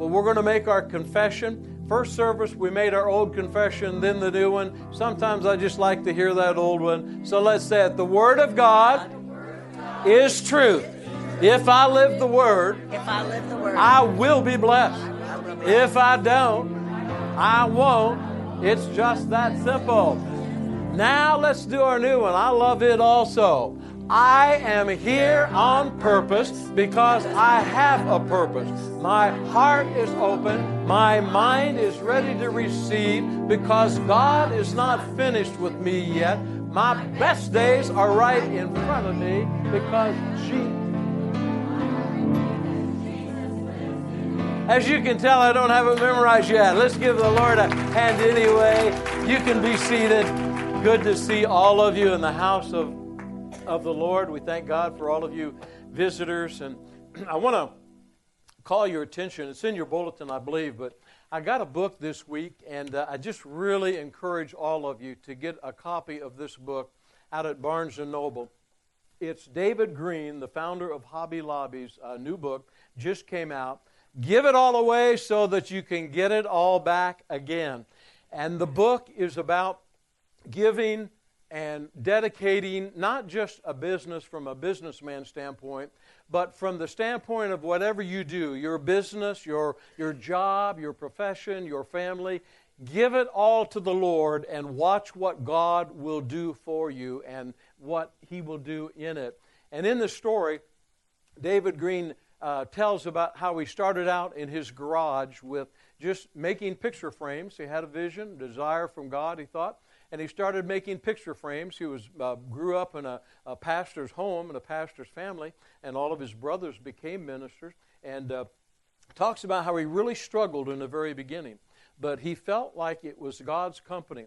But we're going to make our confession. First service, we made our old confession, then the new one. Sometimes I just like to hear that old one. So let's say it. The Word of God is truth. If I live the Word, If I live the word, I will be blessed. If I don't, I won't. It's just that simple. Now let's do our new one. I love it also. I am here on purpose because I have a purpose. My heart is open. My mind is ready to receive because God is not finished with me yet. My best days are right in front of me because Jesus. As you can tell, I don't have it memorized yet. Let's give the Lord a hand anyway. You can be seated. Good to see all of you in the house of, of the Lord. We thank God for all of you visitors. And I want to call your attention. It's in your bulletin, I believe, but I got a book this week, and uh, I just really encourage all of you to get a copy of this book out at Barnes and Noble. It's David Green, the founder of Hobby Lobby's uh, new book, just came out. Give it all away so that you can get it all back again. And the book is about giving and dedicating not just a business from a businessman standpoint, but from the standpoint of whatever you do your business, your, your job, your profession, your family give it all to the Lord and watch what God will do for you and what He will do in it. And in the story, David Green uh, tells about how he started out in his garage with just making picture frames. He had a vision, desire from God, he thought, and he started making picture frames. He was uh, grew up in a, a, pastor's home and a pastor's family, and all of his brothers became ministers. And uh, talks about how he really struggled in the very beginning, but he felt like it was God's company.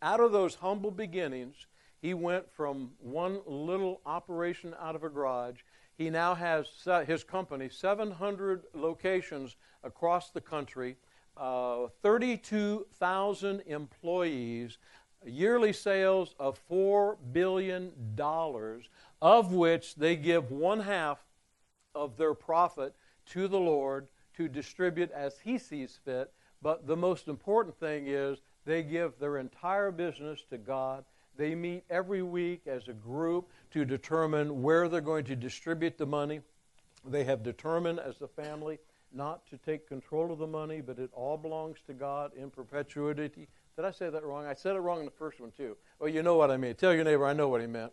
Out of those humble beginnings, he went from one little operation out of a garage he now has his company, 700 locations across the country, uh, 32,000 employees, yearly sales of $4 billion, of which they give one half of their profit to the Lord to distribute as He sees fit. But the most important thing is they give their entire business to God. They meet every week as a group to determine where they're going to distribute the money. They have determined as a family not to take control of the money, but it all belongs to God in perpetuity. Did I say that wrong? I said it wrong in the first one too. Well, you know what I mean. Tell your neighbor I know what he meant.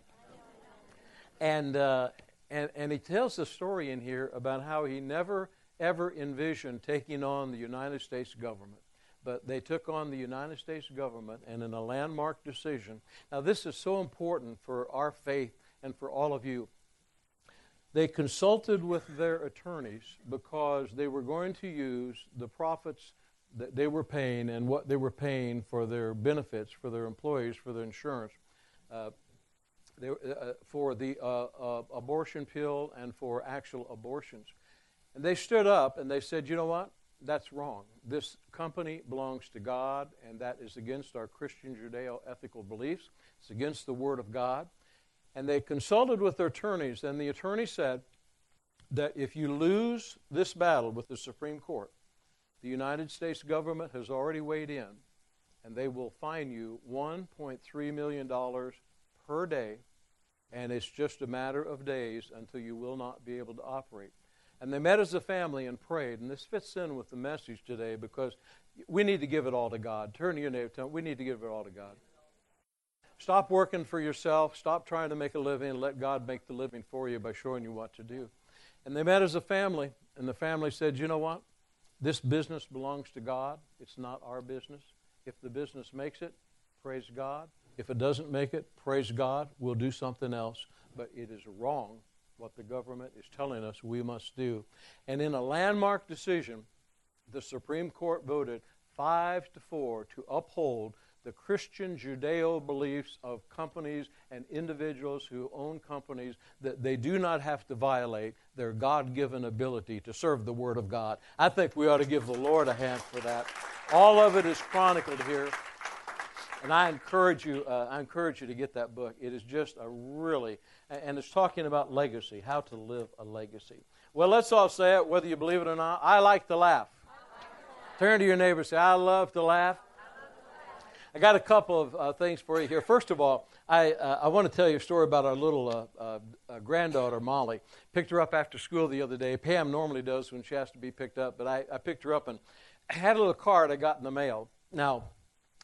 And uh, and and he tells the story in here about how he never ever envisioned taking on the United States government but they took on the United States government and in a landmark decision. Now, this is so important for our faith and for all of you. They consulted with their attorneys because they were going to use the profits that they were paying and what they were paying for their benefits, for their employees, for their insurance, uh, they, uh, for the uh, uh abortion pill and for actual abortions. And they stood up and they said, you know what? That's wrong. This company belongs to God, and that is against our Christian Judeo ethical beliefs. It's against the Word of God. And they consulted with their attorneys, and the attorney said that if you lose this battle with the Supreme Court, the United States government has already weighed in, and they will fine you $1.3 million per day, and it's just a matter of days until you will not be able to operate. And they met as a family and prayed. And this fits in with the message today because we need to give it all to God. Turn to your neighbor, we need to give it all to God. Stop working for yourself. Stop trying to make a living. and Let God make the living for you by showing you what to do. And they met as a family, and the family said, You know what? This business belongs to God. It's not our business. If the business makes it, praise God. If it doesn't make it, praise God. We'll do something else. But it is wrong what the government is telling us we must do. And in a landmark decision, the Supreme Court voted five to four to uphold the Christian Judeo beliefs of companies and individuals who own companies that they do not have to violate their God given ability to serve the Word of God. I think we ought to give the Lord a hand for that. All of it is chronicled here. And I encourage you, uh, I encourage you to get that book. It is just a really, and it's talking about legacy, how to live a legacy. Well, let's all say it, whether you believe it or not. I like to laugh. Turn to your neighbor and say, I love to laugh. I got a couple of uh, things for you here. First of all, I, uh, I want to tell you a story about our little uh, uh, uh, granddaughter, Molly. Picked her up after school the other day. Pam normally does when she has to be picked up, but I, I picked her up and I had a little card I got in the mail. Now,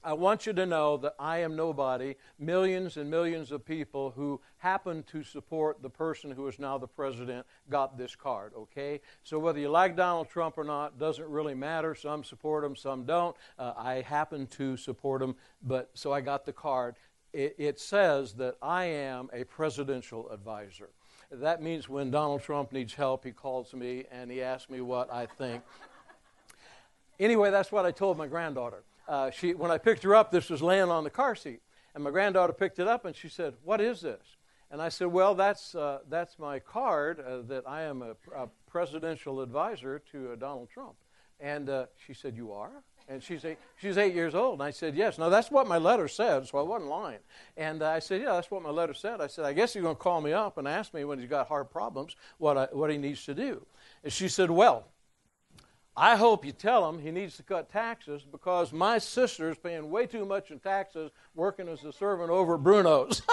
I want you to know that I am nobody. Millions and millions of people who happen to support the person who is now the president got this card, okay? So whether you like Donald Trump or not doesn't really matter. Some support him, some don't. Uh, I happen to support him, but so I got the card. It, it says that I am a presidential advisor. That means when Donald Trump needs help, he calls me and he asks me what I think. anyway, that's what I told my granddaughter uh, she, when I picked her up, this was laying on the car seat. And my granddaughter picked it up and she said, What is this? And I said, Well, that's, uh, that's my card uh, that I am a, a presidential advisor to uh, Donald Trump. And uh, she said, You are? And she's eight, she's eight years old. And I said, Yes. Now, that's what my letter said, so I wasn't lying. And uh, I said, Yeah, that's what my letter said. I said, I guess he's going to call me up and ask me when he's got hard problems what, I, what he needs to do. And she said, Well, I hope you tell him he needs to cut taxes because my sister is paying way too much in taxes working as a servant over at Bruno's.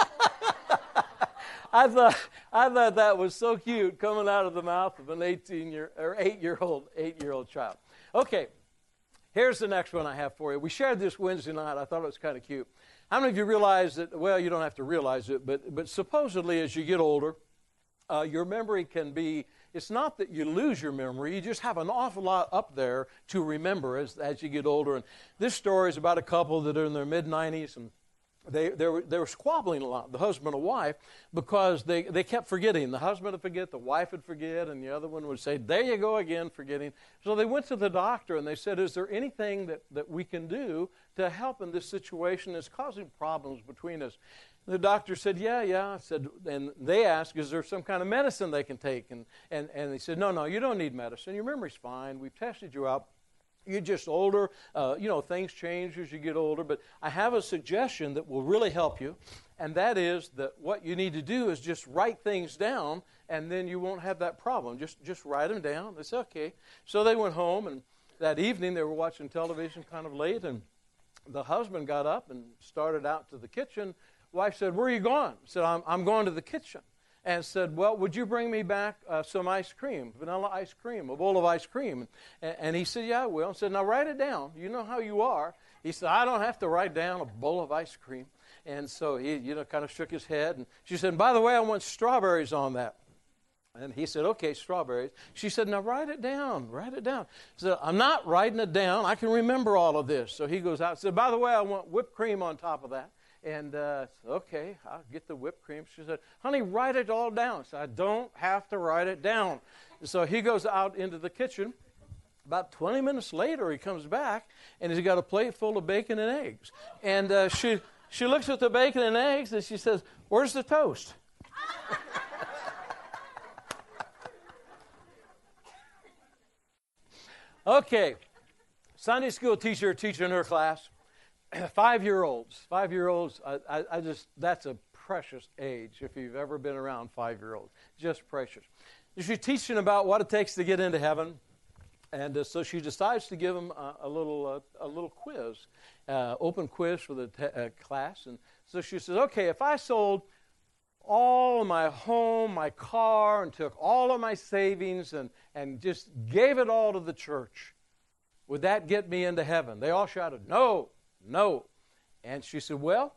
I thought I thought that was so cute coming out of the mouth of an 18 year or 8 year old 8 year old child. Okay, here's the next one I have for you. We shared this Wednesday night. I thought it was kind of cute. How many of you realize that? Well, you don't have to realize it, but but supposedly as you get older, uh, your memory can be it's not that you lose your memory, you just have an awful lot up there to remember as, as you get older. And this story is about a couple that are in their mid 90s and they, they, were, they were squabbling a lot, the husband and wife, because they, they kept forgetting. The husband would forget, the wife would forget, and the other one would say, There you go again, forgetting. So they went to the doctor and they said, Is there anything that, that we can do to help in this situation? It's causing problems between us. The doctor said, Yeah, yeah. I said, and they asked, Is there some kind of medicine they can take? And, and, and they said, No, no, you don't need medicine. Your memory's fine. We've tested you out. You're just older. Uh, you know, things change as you get older. But I have a suggestion that will really help you, and that is that what you need to do is just write things down, and then you won't have that problem. Just, just write them down. Said, Okay. So they went home, and that evening they were watching television kind of late, and the husband got up and started out to the kitchen wife said, Where are you going? I said, I'm, I'm going to the kitchen. And said, Well, would you bring me back uh, some ice cream, vanilla ice cream, a bowl of ice cream? And, and he said, Yeah, I will. I said, Now write it down. You know how you are. He said, I don't have to write down a bowl of ice cream. And so he, you know, kind of shook his head. And she said, By the way, I want strawberries on that. And he said, Okay, strawberries. She said, Now write it down. Write it down. He said, I'm not writing it down. I can remember all of this. So he goes out and said, By the way, I want whipped cream on top of that. And uh, okay, I'll get the whipped cream. She said, honey, write it all down. So I don't have to write it down. So he goes out into the kitchen. About 20 minutes later, he comes back and he's got a plate full of bacon and eggs. And uh, she, she looks at the bacon and eggs and she says, Where's the toast? okay, Sunday school teacher teaching her class five year olds, five year olds, I, I, I, just, that's a precious age if you've ever been around five year olds. Just precious. She's teaching about what it takes to get into heaven. And uh, so she decides to give them a, a little, uh, a little quiz, uh, open quiz for the te- uh, class. And so she says, okay, if I sold all my home, my car, and took all of my savings and, and just gave it all to the church, would that get me into heaven? They all shouted, no. No. And she said, Well,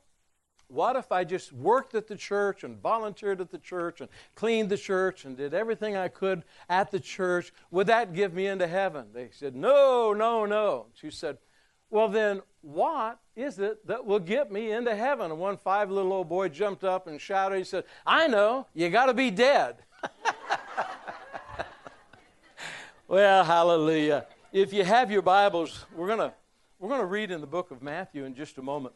what if I just worked at the church and volunteered at the church and cleaned the church and did everything I could at the church? Would that give me into heaven? They said, No, no, no. She said, Well, then what is it that will get me into heaven? And one five little old boy jumped up and shouted, He said, I know, you got to be dead. well, hallelujah. If you have your Bibles, we're going to we're going to read in the book of Matthew in just a moment,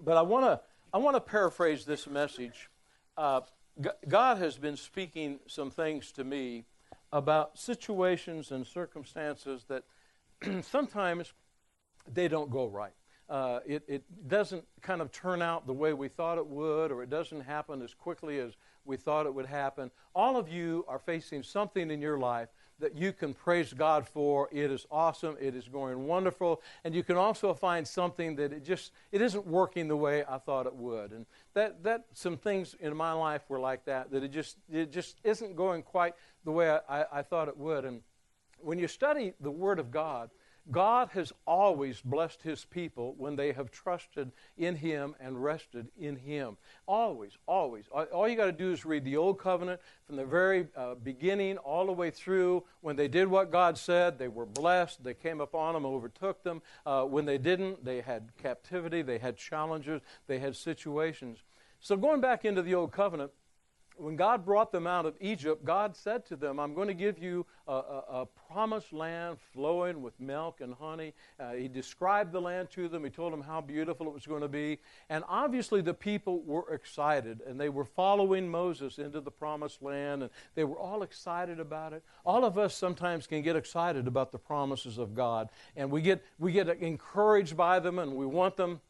but I want to I want to paraphrase this message. Uh, God has been speaking some things to me about situations and circumstances that sometimes they don't go right. uh, it, it doesn't kind of turn out the way we thought it would, or it doesn't happen as quickly as we thought it would happen. All of you are facing something in your life that you can praise God for. It is awesome. It is going wonderful. And you can also find something that it just it isn't working the way I thought it would. And that that some things in my life were like that, that it just it just isn't going quite the way I, I, I thought it would. And when you study the Word of God, God has always blessed his people when they have trusted in him and rested in him. Always, always. All you got to do is read the Old Covenant from the very uh, beginning all the way through. When they did what God said, they were blessed. They came upon them, overtook them. Uh, when they didn't, they had captivity, they had challenges, they had situations. So going back into the Old Covenant, when God brought them out of Egypt, God said to them, I'm going to give you a, a, a promised land flowing with milk and honey. Uh, he described the land to them. He told them how beautiful it was going to be. And obviously, the people were excited, and they were following Moses into the promised land, and they were all excited about it. All of us sometimes can get excited about the promises of God, and we get, we get encouraged by them, and we want them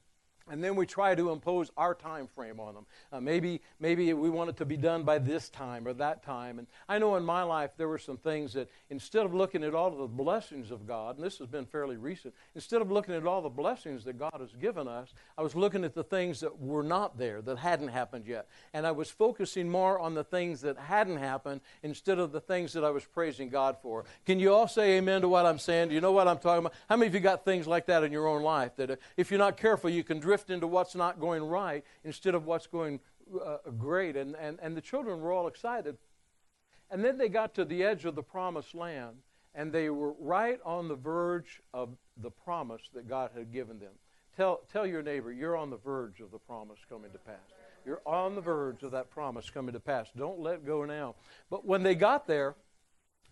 and then we try to impose our time frame on them. Uh, maybe, maybe we want it to be done by this time or that time. And I know in my life there were some things that instead of looking at all of the blessings of God, and this has been fairly recent, instead of looking at all the blessings that God has given us, I was looking at the things that were not there, that hadn't happened yet. And I was focusing more on the things that hadn't happened instead of the things that I was praising God for. Can you all say amen to what I'm saying? Do you know what I'm talking about? How many of you got things like that in your own life that uh, if you're not careful, you can drift drift into what's not going right instead of what's going uh, great. And, and, and the children were all excited. And then they got to the edge of the promised land, and they were right on the verge of the promise that God had given them. Tell, tell your neighbor, you're on the verge of the promise coming to pass. You're on the verge of that promise coming to pass. Don't let go now. But when they got there,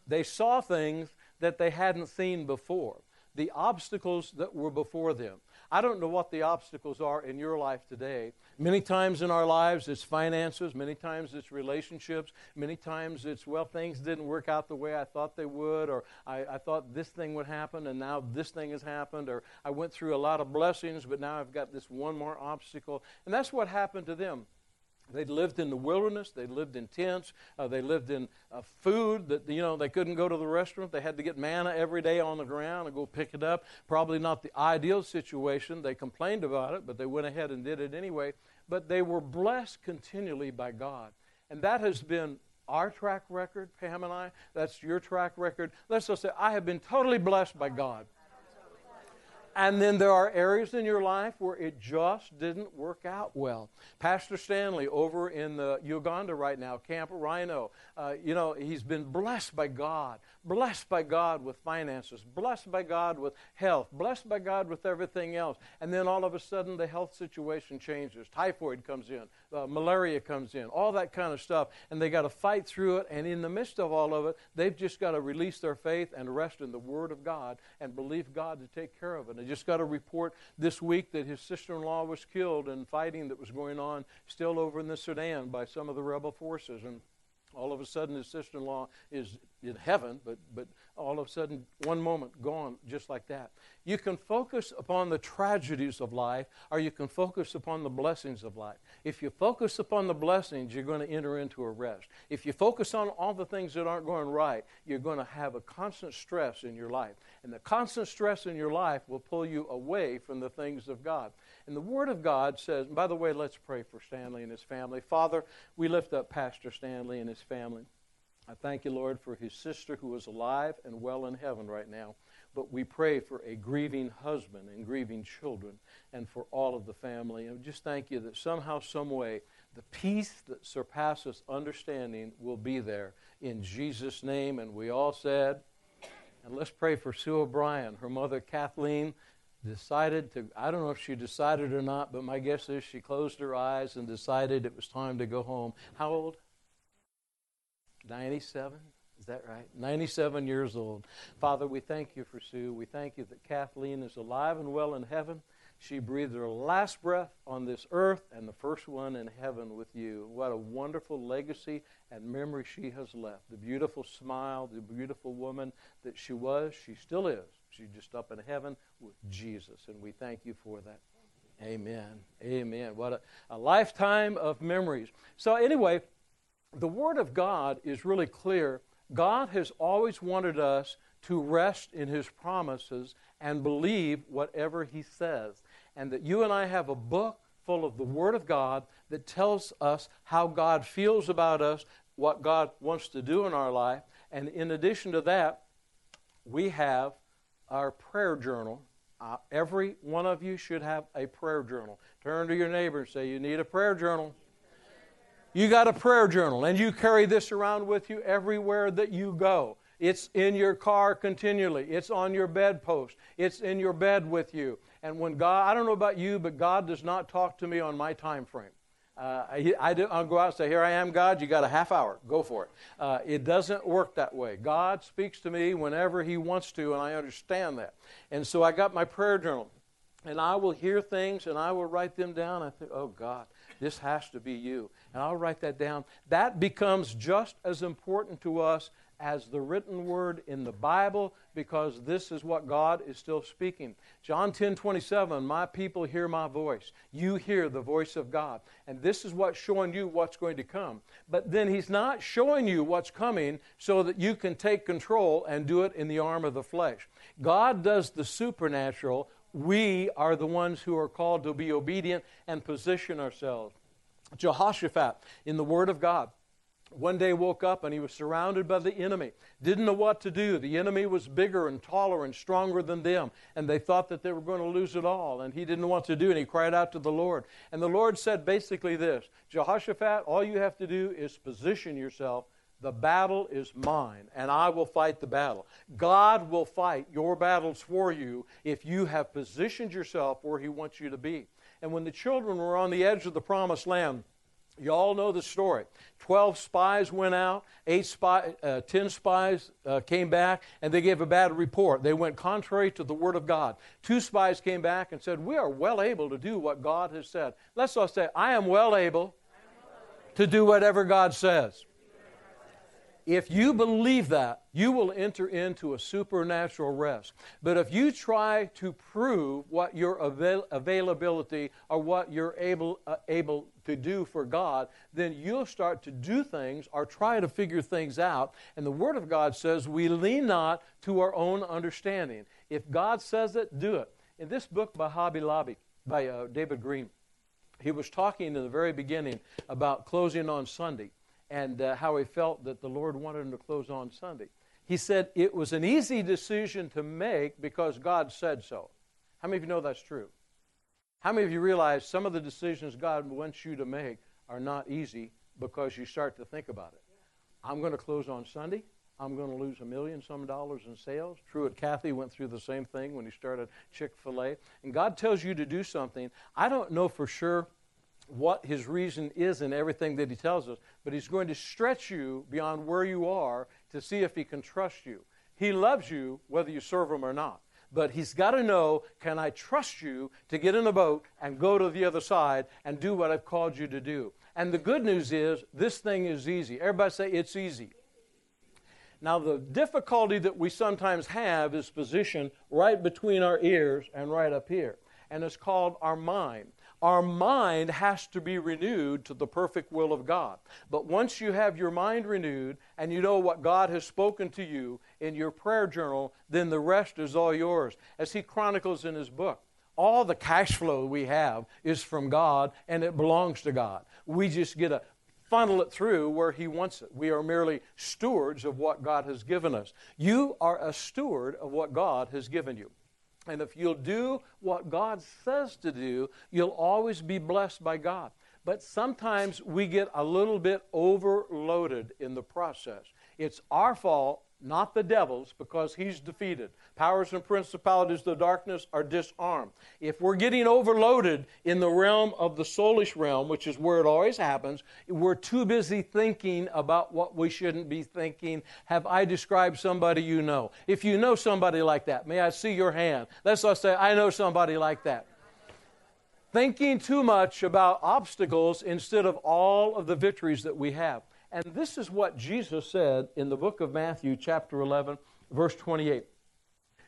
they saw things that they hadn't seen before, the obstacles that were before them. I don't know what the obstacles are in your life today. Many times in our lives, it's finances. Many times it's relationships. Many times it's, well, things didn't work out the way I thought they would, or I, I thought this thing would happen, and now this thing has happened, or I went through a lot of blessings, but now I've got this one more obstacle. And that's what happened to them. They lived in the wilderness. They lived in tents. Uh, they lived in uh, food that, you know, they couldn't go to the restaurant. They had to get manna every day on the ground and go pick it up. Probably not the ideal situation. They complained about it, but they went ahead and did it anyway. But they were blessed continually by God. And that has been our track record, Pam and I. That's your track record. Let's just say, I have been totally blessed by God. And then there are areas in your life where it just didn't work out well. Pastor Stanley over in the Uganda right now, Camp Rhino, uh, you know, he's been blessed by God, blessed by God with finances, blessed by God with health, blessed by God with everything else. And then all of a sudden the health situation changes. Typhoid comes in, uh, malaria comes in, all that kind of stuff. And they got to fight through it. And in the midst of all of it, they've just got to release their faith and rest in the Word of God and believe God to take care of it. I just got a report this week that his sister in law was killed in fighting that was going on still over in the Sudan by some of the rebel forces. And all of a sudden, his sister in law is in heaven, but, but all of a sudden, one moment gone just like that. You can focus upon the tragedies of life, or you can focus upon the blessings of life. If you focus upon the blessings, you're going to enter into a rest. If you focus on all the things that aren't going right, you're going to have a constant stress in your life. And the constant stress in your life will pull you away from the things of God. And the Word of God says, by the way, let's pray for Stanley and his family. Father, we lift up Pastor Stanley and his family. I thank you, Lord, for his sister who is alive and well in heaven right now. But we pray for a grieving husband and grieving children and for all of the family. And just thank you that somehow, some way, the peace that surpasses understanding will be there in Jesus' name. And we all said, and let's pray for Sue O'Brien, her mother Kathleen, decided to, I don't know if she decided or not, but my guess is she closed her eyes and decided it was time to go home. How old? 97? Is that right? 97 years old. Father, we thank you for Sue. We thank you that Kathleen is alive and well in heaven. She breathed her last breath on this earth and the first one in heaven with you. What a wonderful legacy and memory she has left. The beautiful smile, the beautiful woman that she was, she still is. She's just up in heaven with Jesus, and we thank you for that. Amen. Amen. What a, a lifetime of memories. So, anyway, the Word of God is really clear. God has always wanted us to rest in His promises and believe whatever He says. And that you and I have a book full of the Word of God that tells us how God feels about us, what God wants to do in our life. And in addition to that, we have our prayer journal. Uh, every one of you should have a prayer journal. Turn to your neighbor and say, You need a prayer journal. You got a prayer journal, and you carry this around with you everywhere that you go. It's in your car continually. It's on your bedpost. It's in your bed with you. And when God, I don't know about you, but God does not talk to me on my time frame. Uh, I, I do, I'll go out and say, Here I am, God, you got a half hour. Go for it. Uh, it doesn't work that way. God speaks to me whenever He wants to, and I understand that. And so I got my prayer journal, and I will hear things and I will write them down. I think, Oh, God, this has to be you. And I'll write that down. That becomes just as important to us as the written word in the Bible because this is what God is still speaking. John 10 27, my people hear my voice. You hear the voice of God. And this is what's showing you what's going to come. But then He's not showing you what's coming so that you can take control and do it in the arm of the flesh. God does the supernatural. We are the ones who are called to be obedient and position ourselves. Jehoshaphat, in the Word of God, one day woke up and he was surrounded by the enemy. Didn't know what to do. The enemy was bigger and taller and stronger than them, and they thought that they were going to lose it all. And he didn't know what to do, and he cried out to the Lord. And the Lord said basically this Jehoshaphat, all you have to do is position yourself. The battle is mine, and I will fight the battle. God will fight your battles for you if you have positioned yourself where He wants you to be. And when the children were on the edge of the promised land, you all know the story. Twelve spies went out, eight spy, uh, ten spies uh, came back, and they gave a bad report. They went contrary to the word of God. Two spies came back and said, We are well able to do what God has said. Let's all say, I am well able to do whatever God says. If you believe that, you will enter into a supernatural rest. But if you try to prove what your avail- availability or what you're able, uh, able to do for God, then you'll start to do things or try to figure things out. And the Word of God says, We lean not to our own understanding. If God says it, do it. In this book by Hobby Lobby, by uh, David Green, he was talking in the very beginning about closing on Sunday and uh, how he felt that the Lord wanted him to close on Sunday. He said it was an easy decision to make because God said so. How many of you know that's true? How many of you realize some of the decisions God wants you to make are not easy because you start to think about it? I'm going to close on Sunday. I'm going to lose a million some dollars in sales. Truett Cathy went through the same thing when he started Chick fil A. And God tells you to do something. I don't know for sure what his reason is in everything that he tells us, but he's going to stretch you beyond where you are to see if he can trust you. He loves you whether you serve him or not. But he's got to know can I trust you to get in a boat and go to the other side and do what I've called you to do? And the good news is this thing is easy. Everybody say it's easy. Now, the difficulty that we sometimes have is positioned right between our ears and right up here. And it's called our mind our mind has to be renewed to the perfect will of God. But once you have your mind renewed and you know what God has spoken to you in your prayer journal, then the rest is all yours. As he chronicles in his book, all the cash flow we have is from God and it belongs to God. We just get to funnel it through where He wants it. We are merely stewards of what God has given us. You are a steward of what God has given you. And if you'll do what God says to do, you'll always be blessed by God. But sometimes we get a little bit overloaded in the process. It's our fault not the devil's, because he's defeated. Powers and principalities of the darkness are disarmed. If we're getting overloaded in the realm of the soulish realm, which is where it always happens, we're too busy thinking about what we shouldn't be thinking. Have I described somebody you know? If you know somebody like that, may I see your hand? Let's all say, I know somebody like that thinking too much about obstacles instead of all of the victories that we have. And this is what Jesus said in the book of Matthew, chapter 11, verse 28.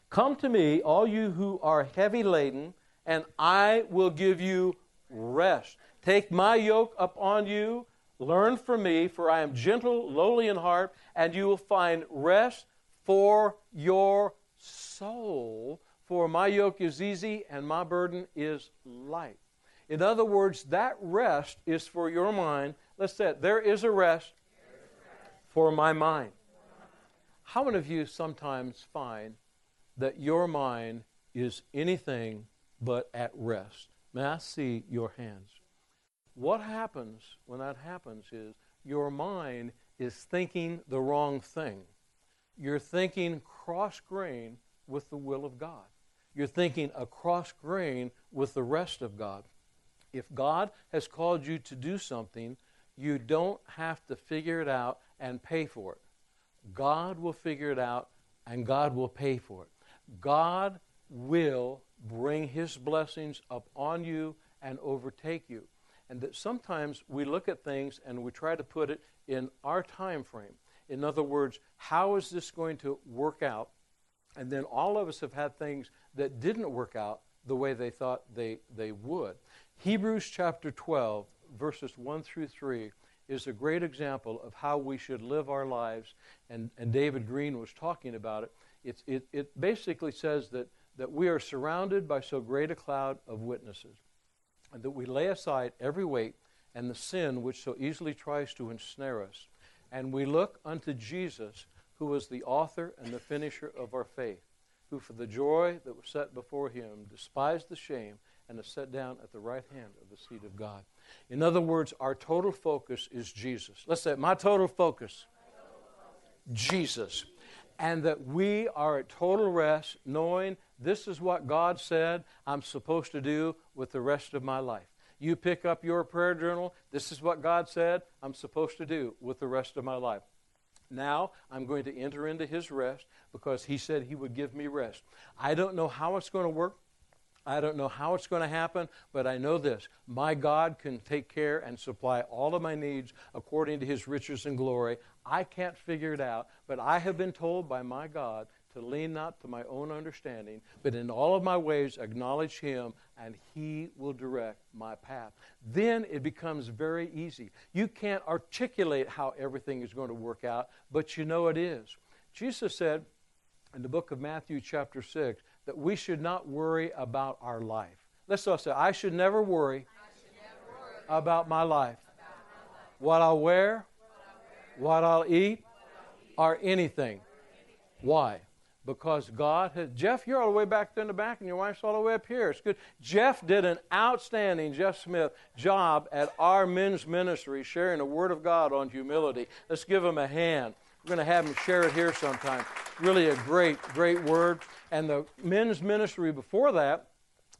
Come to me, all you who are heavy laden, and I will give you rest. Take my yoke upon you, learn from me, for I am gentle, lowly in heart, and you will find rest for your soul. For my yoke is easy and my burden is light. In other words, that rest is for your mind. Let's say it. There is a rest for my mind. How many of you sometimes find that your mind is anything but at rest? May I see your hands? What happens when that happens is your mind is thinking the wrong thing. You're thinking cross grain with the will of God. You're thinking across grain with the rest of God. If God has called you to do something, you don't have to figure it out and pay for it. God will figure it out and God will pay for it. God will bring his blessings upon you and overtake you. And that sometimes we look at things and we try to put it in our time frame. In other words, how is this going to work out? And then all of us have had things that didn't work out the way they thought they, they would. Hebrews chapter 12, verses 1 through 3, is a great example of how we should live our lives. And, and David Green was talking about it. It's, it. It basically says that, that we are surrounded by so great a cloud of witnesses, and that we lay aside every weight and the sin which so easily tries to ensnare us. And we look unto Jesus, who was the author and the finisher of our faith, who for the joy that was set before him despised the shame and is set down at the right hand of the seat of God. In other words, our total focus is Jesus. Let's say, my total focus, Jesus. And that we are at total rest, knowing this is what God said I'm supposed to do with the rest of my life. You pick up your prayer journal, this is what God said I'm supposed to do with the rest of my life. Now I'm going to enter into his rest because he said he would give me rest. I don't know how it's going to work. I don't know how it's going to happen, but I know this. My God can take care and supply all of my needs according to his riches and glory. I can't figure it out, but I have been told by my God to lean not to my own understanding, but in all of my ways acknowledge him, and he will direct my path. Then it becomes very easy. You can't articulate how everything is going to work out, but you know it is. Jesus said in the book of Matthew, chapter 6, that we should not worry about our life. Let's all say, I should never worry, should never worry about, my life. about my life. What I'll wear, what I'll, what I'll eat, or anything. Why? Because God has. Jeff, you're all the way back there in the back, and your wife's all the way up here. It's good. Jeff did an outstanding, Jeff Smith, job at our men's ministry sharing the Word of God on humility. Let's give him a hand. We're going to have him share it here sometime. Really a great, great word. And the men's ministry before that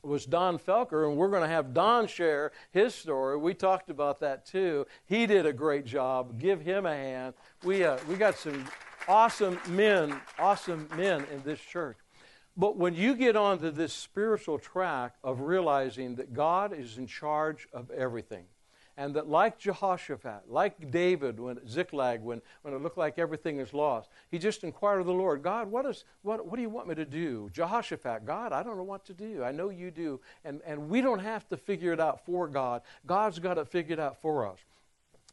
was Don Felker, and we're going to have Don share his story. We talked about that too. He did a great job. Give him a hand. We, uh, we got some awesome men, awesome men in this church. But when you get onto this spiritual track of realizing that God is in charge of everything, and that like Jehoshaphat, like David when Ziklag, when, when it looked like everything is lost, he just inquired of the Lord, God, what, is, what, what do you want me to do? Jehoshaphat, God, I don't know what to do. I know you do. And, and we don't have to figure it out for God. God's got it figured out for us.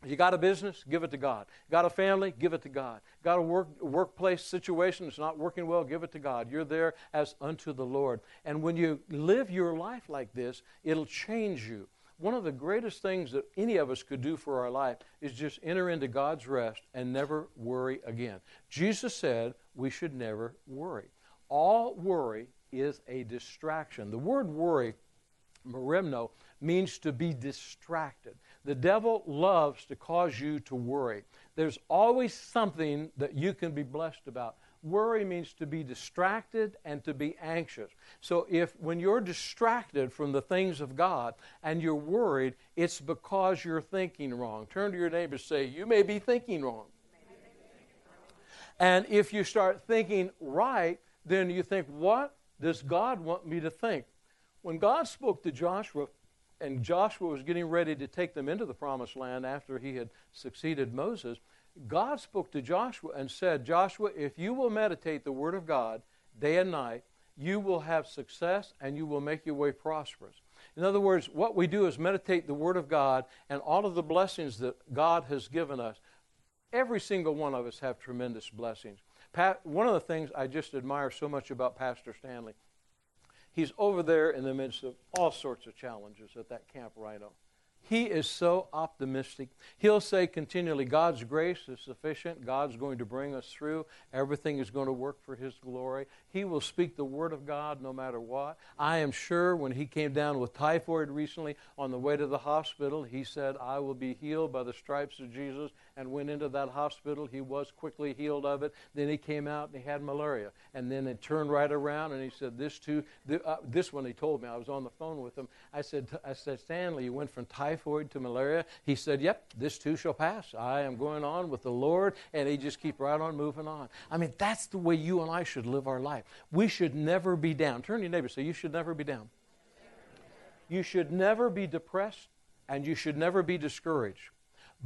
You got a business, give it to God. Got a family, give it to God. Got a work, workplace situation that's not working well, give it to God. You're there as unto the Lord. And when you live your life like this, it'll change you one of the greatest things that any of us could do for our life is just enter into God's rest and never worry again. Jesus said we should never worry. All worry is a distraction. The word worry, merimno, means to be distracted. The devil loves to cause you to worry. There's always something that you can be blessed about. Worry means to be distracted and to be anxious. So if when you're distracted from the things of God and you're worried, it's because you're thinking wrong. Turn to your neighbor say, You may be thinking wrong. And if you start thinking right, then you think, What does God want me to think? When God spoke to Joshua, and Joshua was getting ready to take them into the promised land after he had succeeded Moses, God spoke to Joshua and said, Joshua, if you will meditate the Word of God day and night, you will have success and you will make your way prosperous. In other words, what we do is meditate the Word of God and all of the blessings that God has given us. Every single one of us have tremendous blessings. Pat, one of the things I just admire so much about Pastor Stanley, he's over there in the midst of all sorts of challenges at that Camp Rhino. He is so optimistic. He'll say continually, God's grace is sufficient. God's going to bring us through. Everything is going to work for His glory. He will speak the Word of God no matter what. I am sure when he came down with typhoid recently on the way to the hospital, he said, I will be healed by the stripes of Jesus, and went into that hospital. He was quickly healed of it. Then he came out and he had malaria. And then it turned right around, and he said, This too, uh, this one he told me. I was on the phone with him. I said, I said, Stanley, you went from typhoid typhoid to malaria. He said, Yep, this too shall pass. I am going on with the Lord. And he just keep right on moving on. I mean, that's the way you and I should live our life. We should never be down. Turn to your neighbor say, You should never be down. You should never be depressed and you should never be discouraged.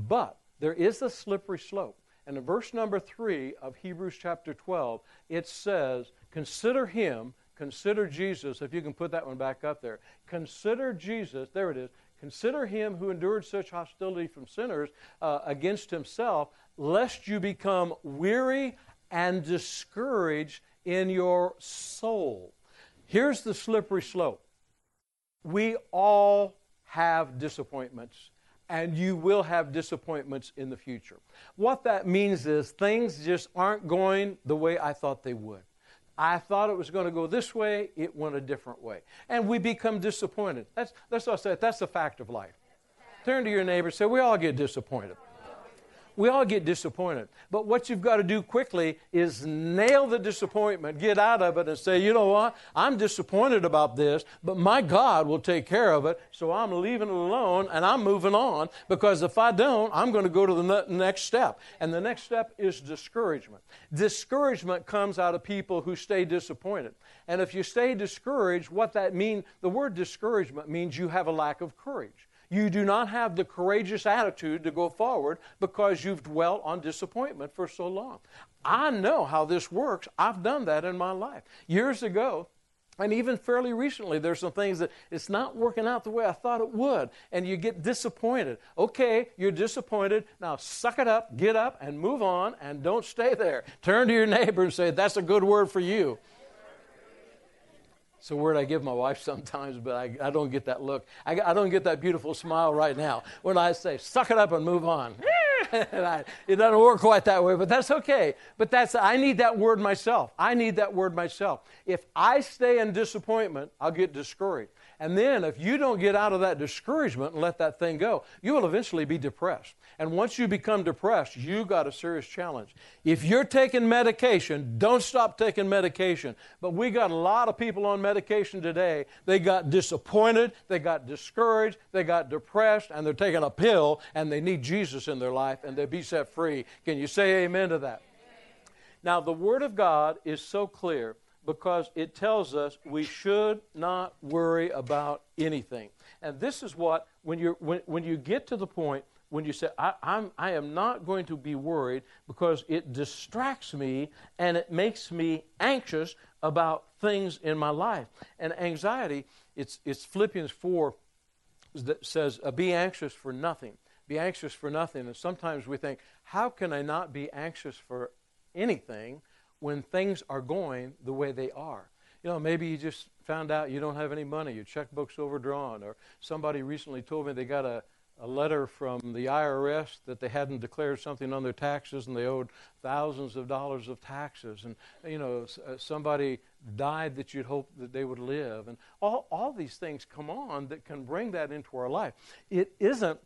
But there is a slippery slope. And in verse number 3 of Hebrews chapter 12, it says, Consider him, consider Jesus, if you can put that one back up there. Consider Jesus, there it is, Consider him who endured such hostility from sinners uh, against himself, lest you become weary and discouraged in your soul. Here's the slippery slope. We all have disappointments, and you will have disappointments in the future. What that means is things just aren't going the way I thought they would. I thought it was going to go this way, it went a different way. And we become disappointed. That's, that's what I said, that's the fact of life. Turn to your neighbor and say, We all get disappointed. We all get disappointed. But what you've got to do quickly is nail the disappointment, get out of it, and say, you know what? I'm disappointed about this, but my God will take care of it, so I'm leaving it alone and I'm moving on because if I don't, I'm going to go to the next step. And the next step is discouragement. Discouragement comes out of people who stay disappointed. And if you stay discouraged, what that means, the word discouragement means you have a lack of courage. You do not have the courageous attitude to go forward because you've dwelt on disappointment for so long. I know how this works. I've done that in my life. Years ago, and even fairly recently, there's some things that it's not working out the way I thought it would, and you get disappointed. Okay, you're disappointed. Now suck it up, get up, and move on, and don't stay there. Turn to your neighbor and say, That's a good word for you. It's a word I give my wife sometimes, but I, I don't get that look. I, I, don't get that beautiful smile right now when I say, suck it up and move on. I, it doesn't work quite that way, but that's okay. But that's, I need that word myself. I need that word myself. If I stay in disappointment, I'll get discouraged. And then if you don't get out of that discouragement and let that thing go, you will eventually be depressed. And once you become depressed, you got a serious challenge. If you're taking medication, don't stop taking medication. But we got a lot of people on medication today. They got disappointed, they got discouraged, they got depressed, and they're taking a pill and they need Jesus in their life and they be set free. Can you say amen to that? Now, the Word of God is so clear because it tells us we should not worry about anything. And this is what, when, you when, when you get to the point when you say, I, I'm, I am not going to be worried because it distracts me and it makes me anxious about things in my life. And anxiety, it's, it's Philippians 4 that says, uh, Be anxious for nothing. Be anxious for nothing. And sometimes we think, How can I not be anxious for anything? When things are going the way they are. You know, maybe you just found out you don't have any money, your checkbook's overdrawn, or somebody recently told me they got a, a letter from the IRS that they hadn't declared something on their taxes and they owed thousands of dollars of taxes. And, you know, uh, somebody died that you'd hope that they would live. And all, all these things come on that can bring that into our life. It isn't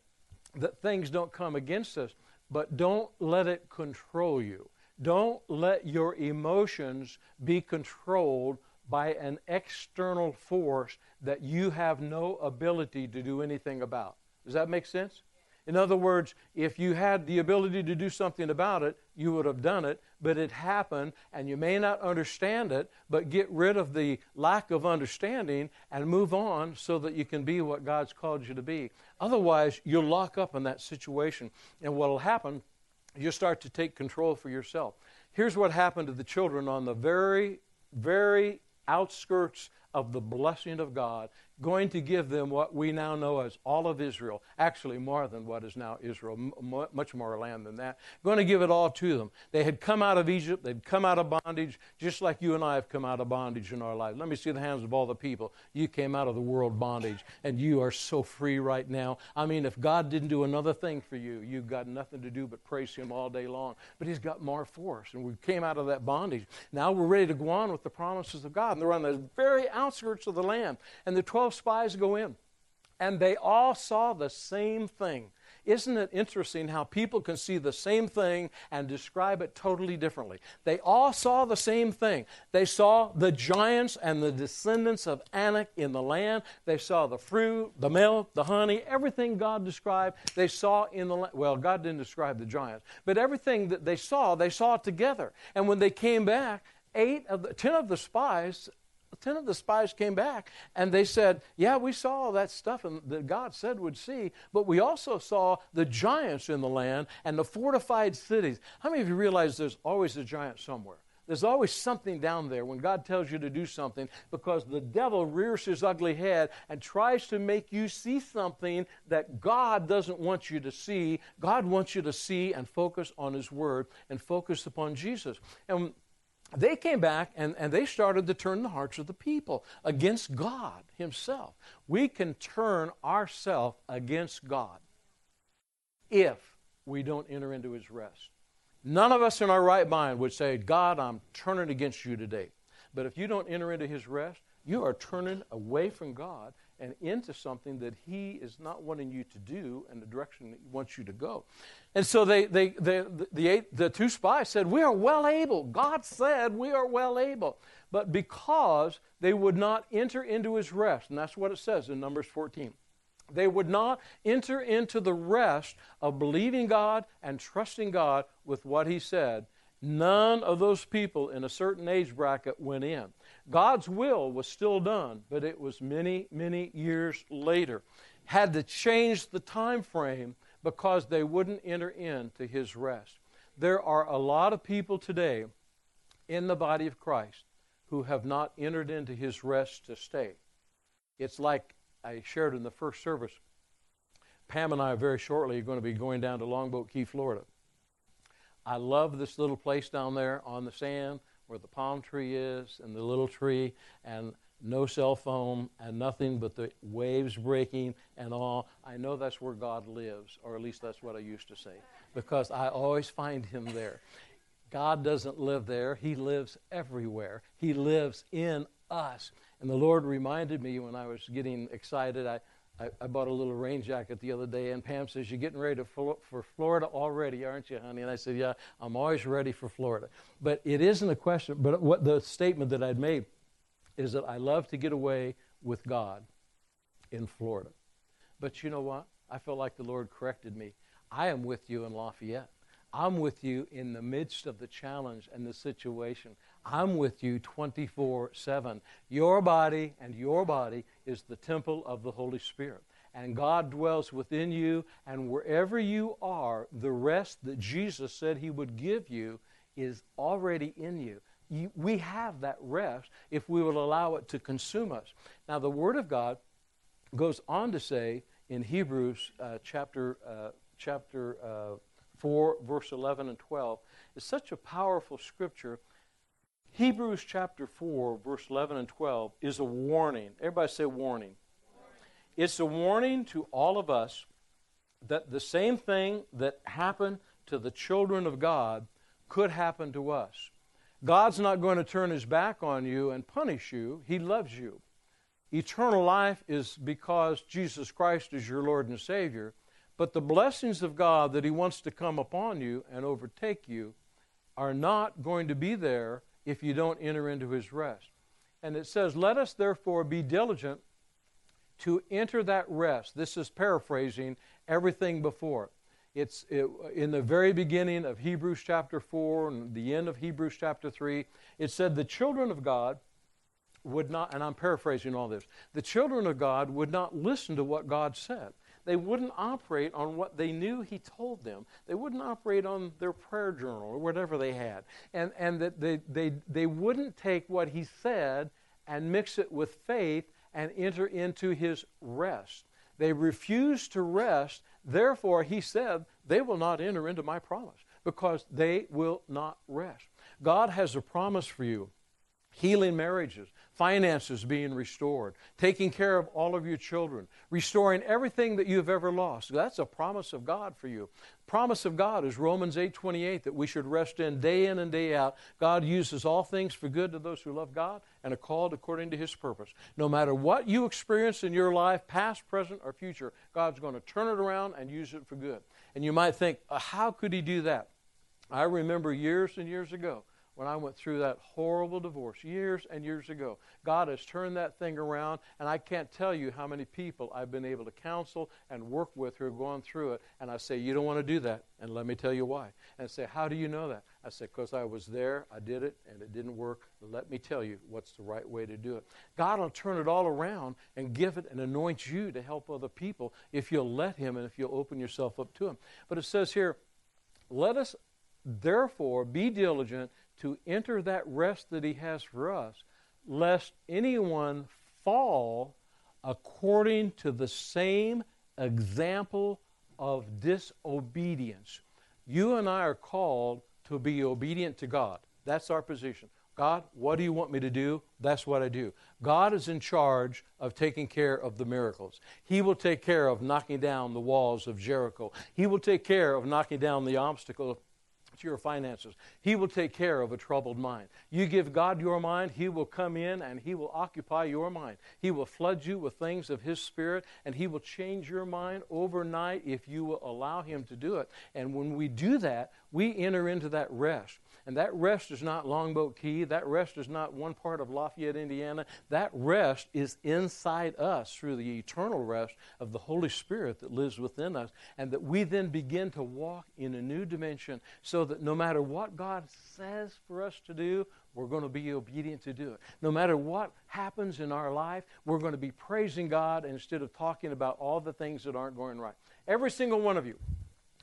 that things don't come against us, but don't let it control you. Don't let your emotions be controlled by an external force that you have no ability to do anything about. Does that make sense? In other words, if you had the ability to do something about it, you would have done it, but it happened and you may not understand it, but get rid of the lack of understanding and move on so that you can be what God's called you to be. Otherwise, you'll lock up in that situation. And what will happen you start to take control for yourself. Here's what happened to the children on the very very outskirts of the blessing of God, going to give them what we now know as all of Israel, actually more than what is now Israel, much more land than that, going to give it all to them. They had come out of Egypt, they'd come out of bondage, just like you and I have come out of bondage in our life. Let me see the hands of all the people. You came out of the world bondage, and you are so free right now. I mean, if God didn't do another thing for you, you've got nothing to do but praise Him all day long. But He's got more for us, and we came out of that bondage. Now we're ready to go on with the promises of God, and they're on the very outskirts of the land. And the 12 spies go in, and they all saw the same thing. Isn't it interesting how people can see the same thing and describe it totally differently? They all saw the same thing. They saw the giants and the descendants of Anak in the land. They saw the fruit, the milk, the honey, everything God described, they saw in the land. Well, God didn't describe the giants, but everything that they saw, they saw together. And when they came back, eight of the, ten of the spies ten of the spies came back and they said, Yeah, we saw all that stuff that God said would see, but we also saw the giants in the land and the fortified cities. How many of you realize there's always a giant somewhere? There's always something down there when God tells you to do something because the devil rears his ugly head and tries to make you see something that God doesn't want you to see. God wants you to see and focus on His Word and focus upon Jesus. And they came back and, and they started to turn the hearts of the people against God Himself. We can turn ourselves against God if we don't enter into His rest. None of us in our right mind would say, God, I'm turning against you today. But if you don't enter into His rest, you are turning away from God and into something that He is not wanting you to do and the direction that He wants you to go. And so they, they, they, the, the, eight, the two spies said, We are well able. God said we are well able. But because they would not enter into His rest, and that's what it says in Numbers 14. They would not enter into the rest of believing God and trusting God with what He said. None of those people in a certain age bracket went in. God's will was still done, but it was many, many years later. Had to change the time frame because they wouldn't enter into his rest. There are a lot of people today in the body of Christ who have not entered into his rest to stay. It's like I shared in the first service. Pam and I very shortly are going to be going down to Longboat Key, Florida. I love this little place down there on the sand where the palm tree is and the little tree and no cell phone and nothing but the waves breaking and all. I know that's where God lives, or at least that's what I used to say, because I always find Him there. God doesn't live there, He lives everywhere. He lives in us. And the Lord reminded me when I was getting excited. I, I, I, bought a little rain jacket the other day, and Pam says, You're getting ready to for Florida already, aren't you, honey? And I said, Yeah, I'm always ready for Florida. But it isn't a question, but what the statement that I'd made is that I love to get away with God in Florida. But you know what? I felt like the Lord corrected me. I am with you in Lafayette. I'm with you in the midst of the challenge and the situation. I'm with you 24 7. Your body and your body is the temple of the Holy Spirit. And God dwells within you, and wherever you are, the rest that Jesus said He would give you is already in you. you. We have that rest if we will allow it to consume us. Now, the Word of God goes on to say in Hebrews uh, chapter, uh, chapter uh, 4, verse 11 and 12, it's such a powerful scripture Hebrews chapter 4, verse 11 and 12 is a warning. Everybody say warning. It's a warning to all of us that the same thing that happened to the children of God could happen to us. God's not going to turn his back on you and punish you, he loves you. Eternal life is because Jesus Christ is your Lord and Savior, but the blessings of God that he wants to come upon you and overtake you are not going to be there if you don't enter into his rest. And it says, Let us therefore be diligent to enter that rest. This is paraphrasing everything before. It's it, in the very beginning of Hebrews chapter 4 and the end of Hebrews chapter 3. It said, The children of God would not, and I'm paraphrasing all this, the children of God would not listen to what God said. They wouldn't operate on what they knew He told them. They wouldn't operate on their prayer journal or whatever they had. And, and that they, they, they wouldn't take what He said and mix it with faith and enter into His rest. They refused to rest. Therefore, He said, they will not enter into my promise because they will not rest. God has a promise for you healing marriages, finances being restored, taking care of all of your children, restoring everything that you've ever lost. That's a promise of God for you. Promise of God is Romans 8:28 that we should rest in day in and day out. God uses all things for good to those who love God and are called according to his purpose. No matter what you experience in your life, past, present, or future, God's going to turn it around and use it for good. And you might think, uh, how could he do that? I remember years and years ago when I went through that horrible divorce years and years ago. God has turned that thing around, and I can't tell you how many people I've been able to counsel and work with who are going through it. And I say, You don't want to do that, and let me tell you why. And I say, How do you know that? I say, Because I was there, I did it, and it didn't work. Let me tell you what's the right way to do it. God will turn it all around and give it and anoint you to help other people if you'll let Him and if you'll open yourself up to Him. But it says here, Let us therefore be diligent to enter that rest that He has for us, lest anyone fall according to the same example of disobedience. You and I are called to be obedient to God. That's our position. God, what do you want me to do? That's what I do. God is in charge of taking care of the miracles. He will take care of knocking down the walls of Jericho. He will take care of knocking down the obstacle your finances. He will take care of a troubled mind. You give God your mind, He will come in and He will occupy your mind. He will flood you with things of His Spirit, and He will change your mind overnight if you will allow Him to do it. And when we do that, we enter into that rest. And that rest is not Longboat Key. That rest is not one part of Lafayette, Indiana. That rest is inside us through the eternal rest of the Holy Spirit that lives within us. And that we then begin to walk in a new dimension so that no matter what God says for us to do, we're going to be obedient to do it. No matter what happens in our life, we're going to be praising God instead of talking about all the things that aren't going right. Every single one of you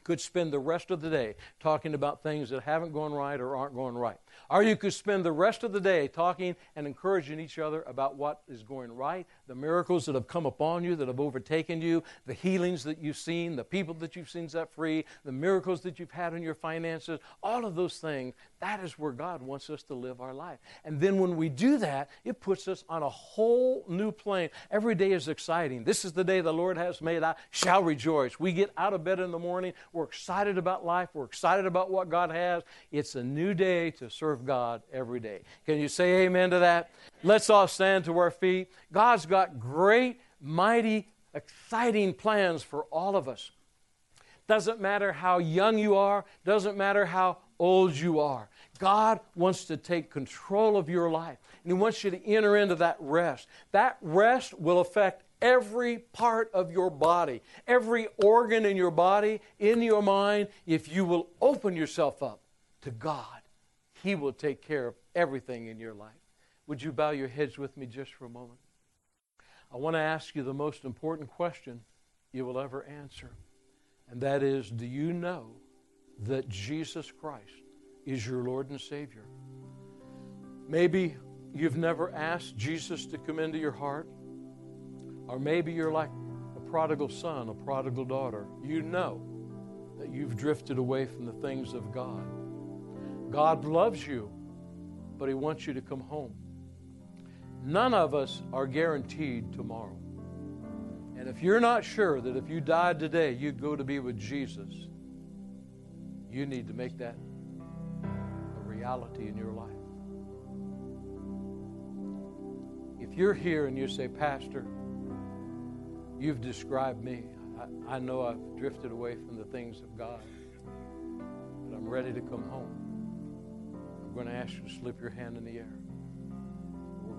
could spend the rest of the day talking about things that haven't gone right or aren't going right. Or you could spend the rest of the day talking and encouraging each other about what is going right, the miracles that have come upon you, that have overtaken you, the healings that you've seen, the people that you've seen set free, the miracles that you've had in your finances, all of those things. That is where God wants us to live our life. And then when we do that, it puts us on a whole new plane. Every day is exciting. This is the day the Lord has made. I shall rejoice. We get out of bed in the morning. We're excited about life. We're excited about what God has. It's a new day to serve God every day. Can you say amen to that? Let's all stand to our feet. God's got great, mighty, exciting plans for all of us. Doesn't matter how young you are, doesn't matter how old you are. God wants to take control of your life, and He wants you to enter into that rest. That rest will affect every part of your body, every organ in your body, in your mind. If you will open yourself up to God, He will take care of everything in your life. Would you bow your heads with me just for a moment? I want to ask you the most important question you will ever answer, and that is Do you know that Jesus Christ is your Lord and Savior? Maybe you've never asked Jesus to come into your heart, or maybe you're like a prodigal son, a prodigal daughter. You know that you've drifted away from the things of God. God loves you, but He wants you to come home. None of us are guaranteed tomorrow. And if you're not sure that if you died today, you'd go to be with Jesus, you need to make that a reality in your life. If you're here and you say, Pastor, you've described me. I, I know I've drifted away from the things of God, but I'm ready to come home. I'm going to ask you to slip your hand in the air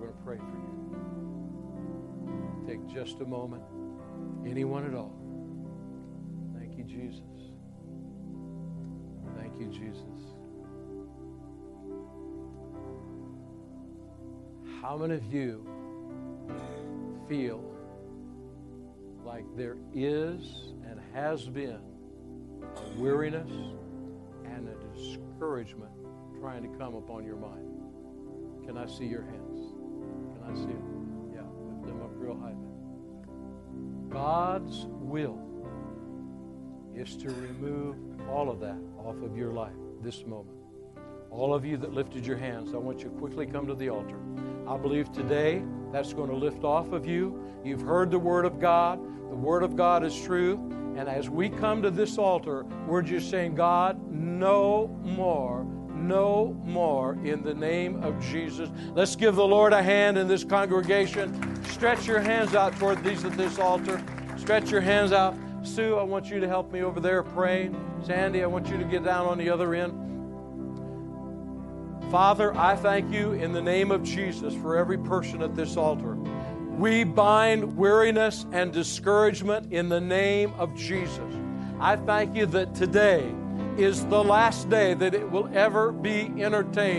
going to pray for you. Take just a moment. Anyone at all. Thank you, Jesus. Thank you, Jesus. How many of you feel like there is and has been a weariness and a discouragement trying to come upon your mind. Can I see your hands? I see them? Yeah, lift them up real high there. God's will is to remove all of that off of your life this moment. All of you that lifted your hands, I want you to quickly come to the altar. I believe today that's going to lift off of you. You've heard the Word of God. The Word of God is true. And as we come to this altar, we're just saying, God, no more, no more in the name of Jesus. Let's give the Lord a hand in this congregation. Stretch your hands out toward these at this altar. Stretch your hands out. Sue, I want you to help me over there praying. Sandy, I want you to get down on the other end. Father, I thank you in the name of Jesus for every person at this altar. We bind weariness and discouragement in the name of Jesus. I thank you that today is the last day that it will ever be entertained.